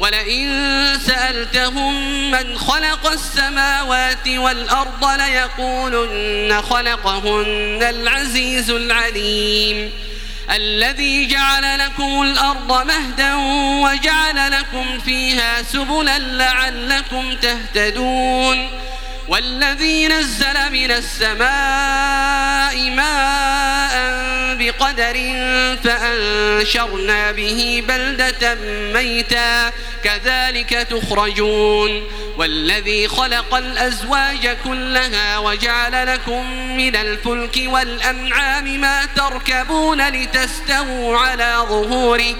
ولئن سألتهم من خلق السماوات والأرض ليقولن خلقهن العزيز العليم. الذي جعل لكم الأرض مهدا وجعل لكم فيها سبلا لعلكم تهتدون. والذي نزل من السماء ماء بقدر فأنشرنا به بلدة ميتا كذلك تخرجون والذي خلق الأزواج كلها وجعل لكم من الفلك والأنعام ما تركبون لتستووا على ظهوره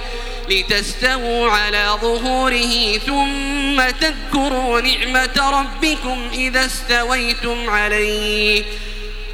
لتستووا على ظهوره ثم تذكروا نعمة ربكم إذا استويتم عليه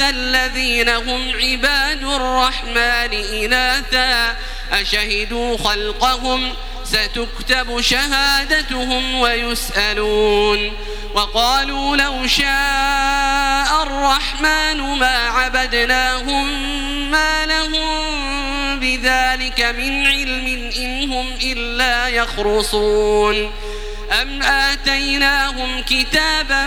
الذين هم عباد الرحمن إناثا. أشهدوا خلقهم؟ ستكتب شهادتهم ويسألون. وقالوا لو شاء الرحمن ما عبدناهم ما لهم بذلك من علم إن هم إلا يخرصون. أم آتيناهم كتابا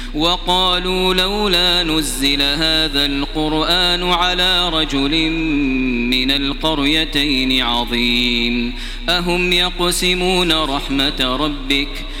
وقالوا لولا نزل هذا القرآن على رجل من القريتين عظيم أهم يقسمون رحمة ربك ؟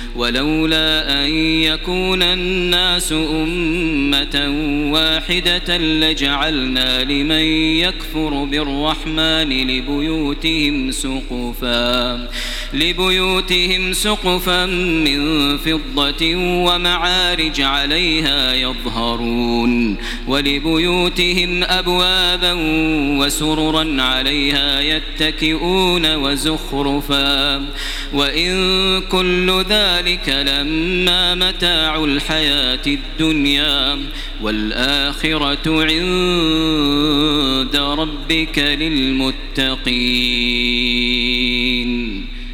ولولا أن يكون الناس أمة واحدة لجعلنا لمن يكفر بالرحمن لبيوتهم سقفا. لبيوتهم سقفا من فضة ومعارج عليها يظهرون ولبيوتهم أبوابا وسررا عليها يتكئون وزخرفا وإن كل ذلك لما متاع الحياة الدنيا والآخرة عند ربك للمتقين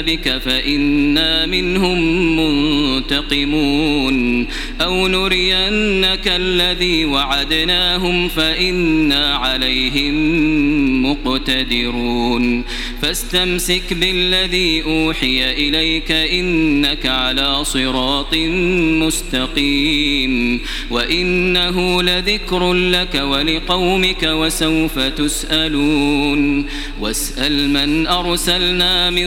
بك فإنا منهم منتقمون أو نرينك الذي وعدناهم فإنا عليهم مقتدرون فاستمسك بالذي أوحي إليك إنك على صراط مستقيم وإنه لذكر لك ولقومك وسوف تسألون واسأل من أرسلنا من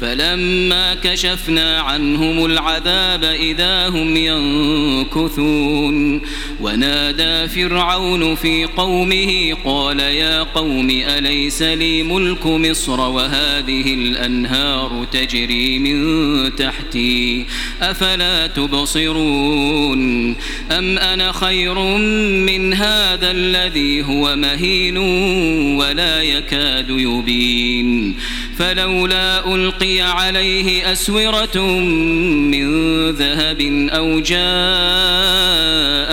فلما كشفنا عنهم العذاب إذا هم ينكثون. ونادى فرعون في قومه قال يا قوم أليس لي ملك مصر وهذه الأنهار تجري من تحتي أفلا تبصرون. أم أنا خير من هذا الذي هو مهين ولا يكاد يبين. فلولا ألقي عليه أسورة من ذهب أو جاء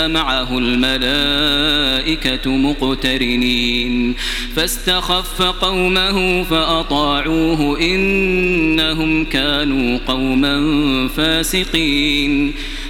معه الملائكة مقترنين فاستخف قومه فأطاعوه إنهم كانوا قوما فاسقين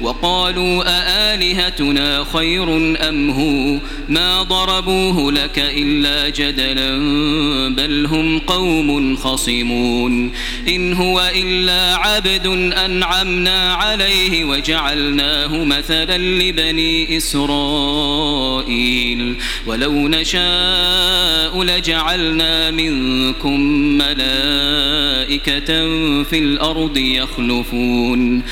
وقالوا أآلهتنا خير أم هو؟ ما ضربوه لك إلا جدلا بل هم قوم خصمون. إن هو إلا عبد أنعمنا عليه وجعلناه مثلا لبني إسرائيل. ولو نشاء لجعلنا منكم ملائكة في الأرض يخلفون.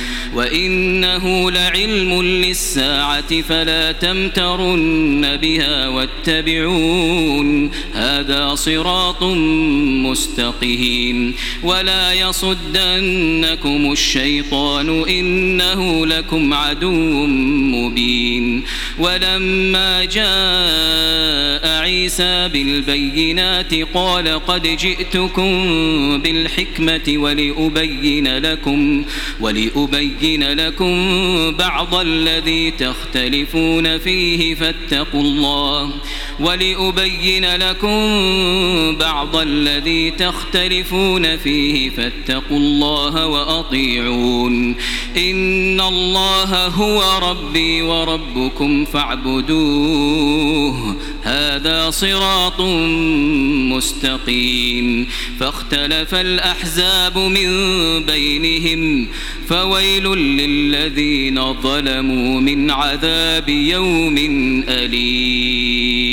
وإنه لعلم للساعة فلا تمترن بها واتبعون. هذا صراط مستقيم. ولا يصدنكم الشيطان إنه لكم عدو مبين. ولما جاء عيسى بالبينات قال قد جئتكم بالحكمة ولأبين لكم ولأبين لكم بعض الذي تختلفون فيه فاتقوا الله ولأبين لكم بعض الذي تختلفون فيه فاتقوا الله وأطيعون إن الله هو ربي وربكم فاعبدوه هذا صراط مستقيم. فاختلف الأحزاب من بينهم فويل للذين ظلموا من عذاب يوم أليم.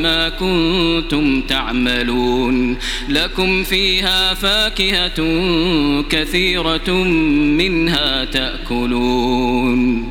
كنتم تعملون. لكم فيها فاكهة كثيرة منها تأكلون.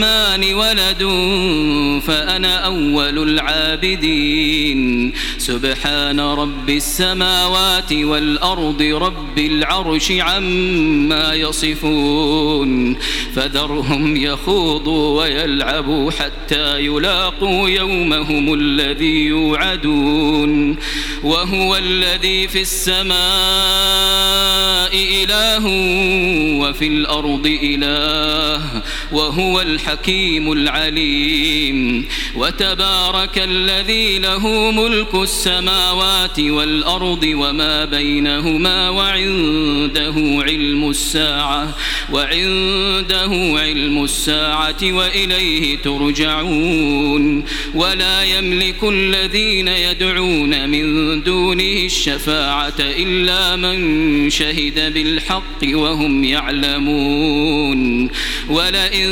الرحمن ولد فأنا أول العابدين. سبحان رب السماوات والأرض رب العرش عما يصفون. فذرهم يخوضوا ويلعبوا حتى يلاقوا يومهم الذي يوعدون. وهو الذي في السماء إله وفي الأرض إله وهو الحكيم العليم. وتبارك الذي له ملك السماوات والأرض وما بينهما وعنده علم الساعة وعنده علم الساعة وإليه ترجعون. ولا يملك الذين يدعون من دونه الشفاعة إلا من شهد بالحق وهم يعلمون. ولئن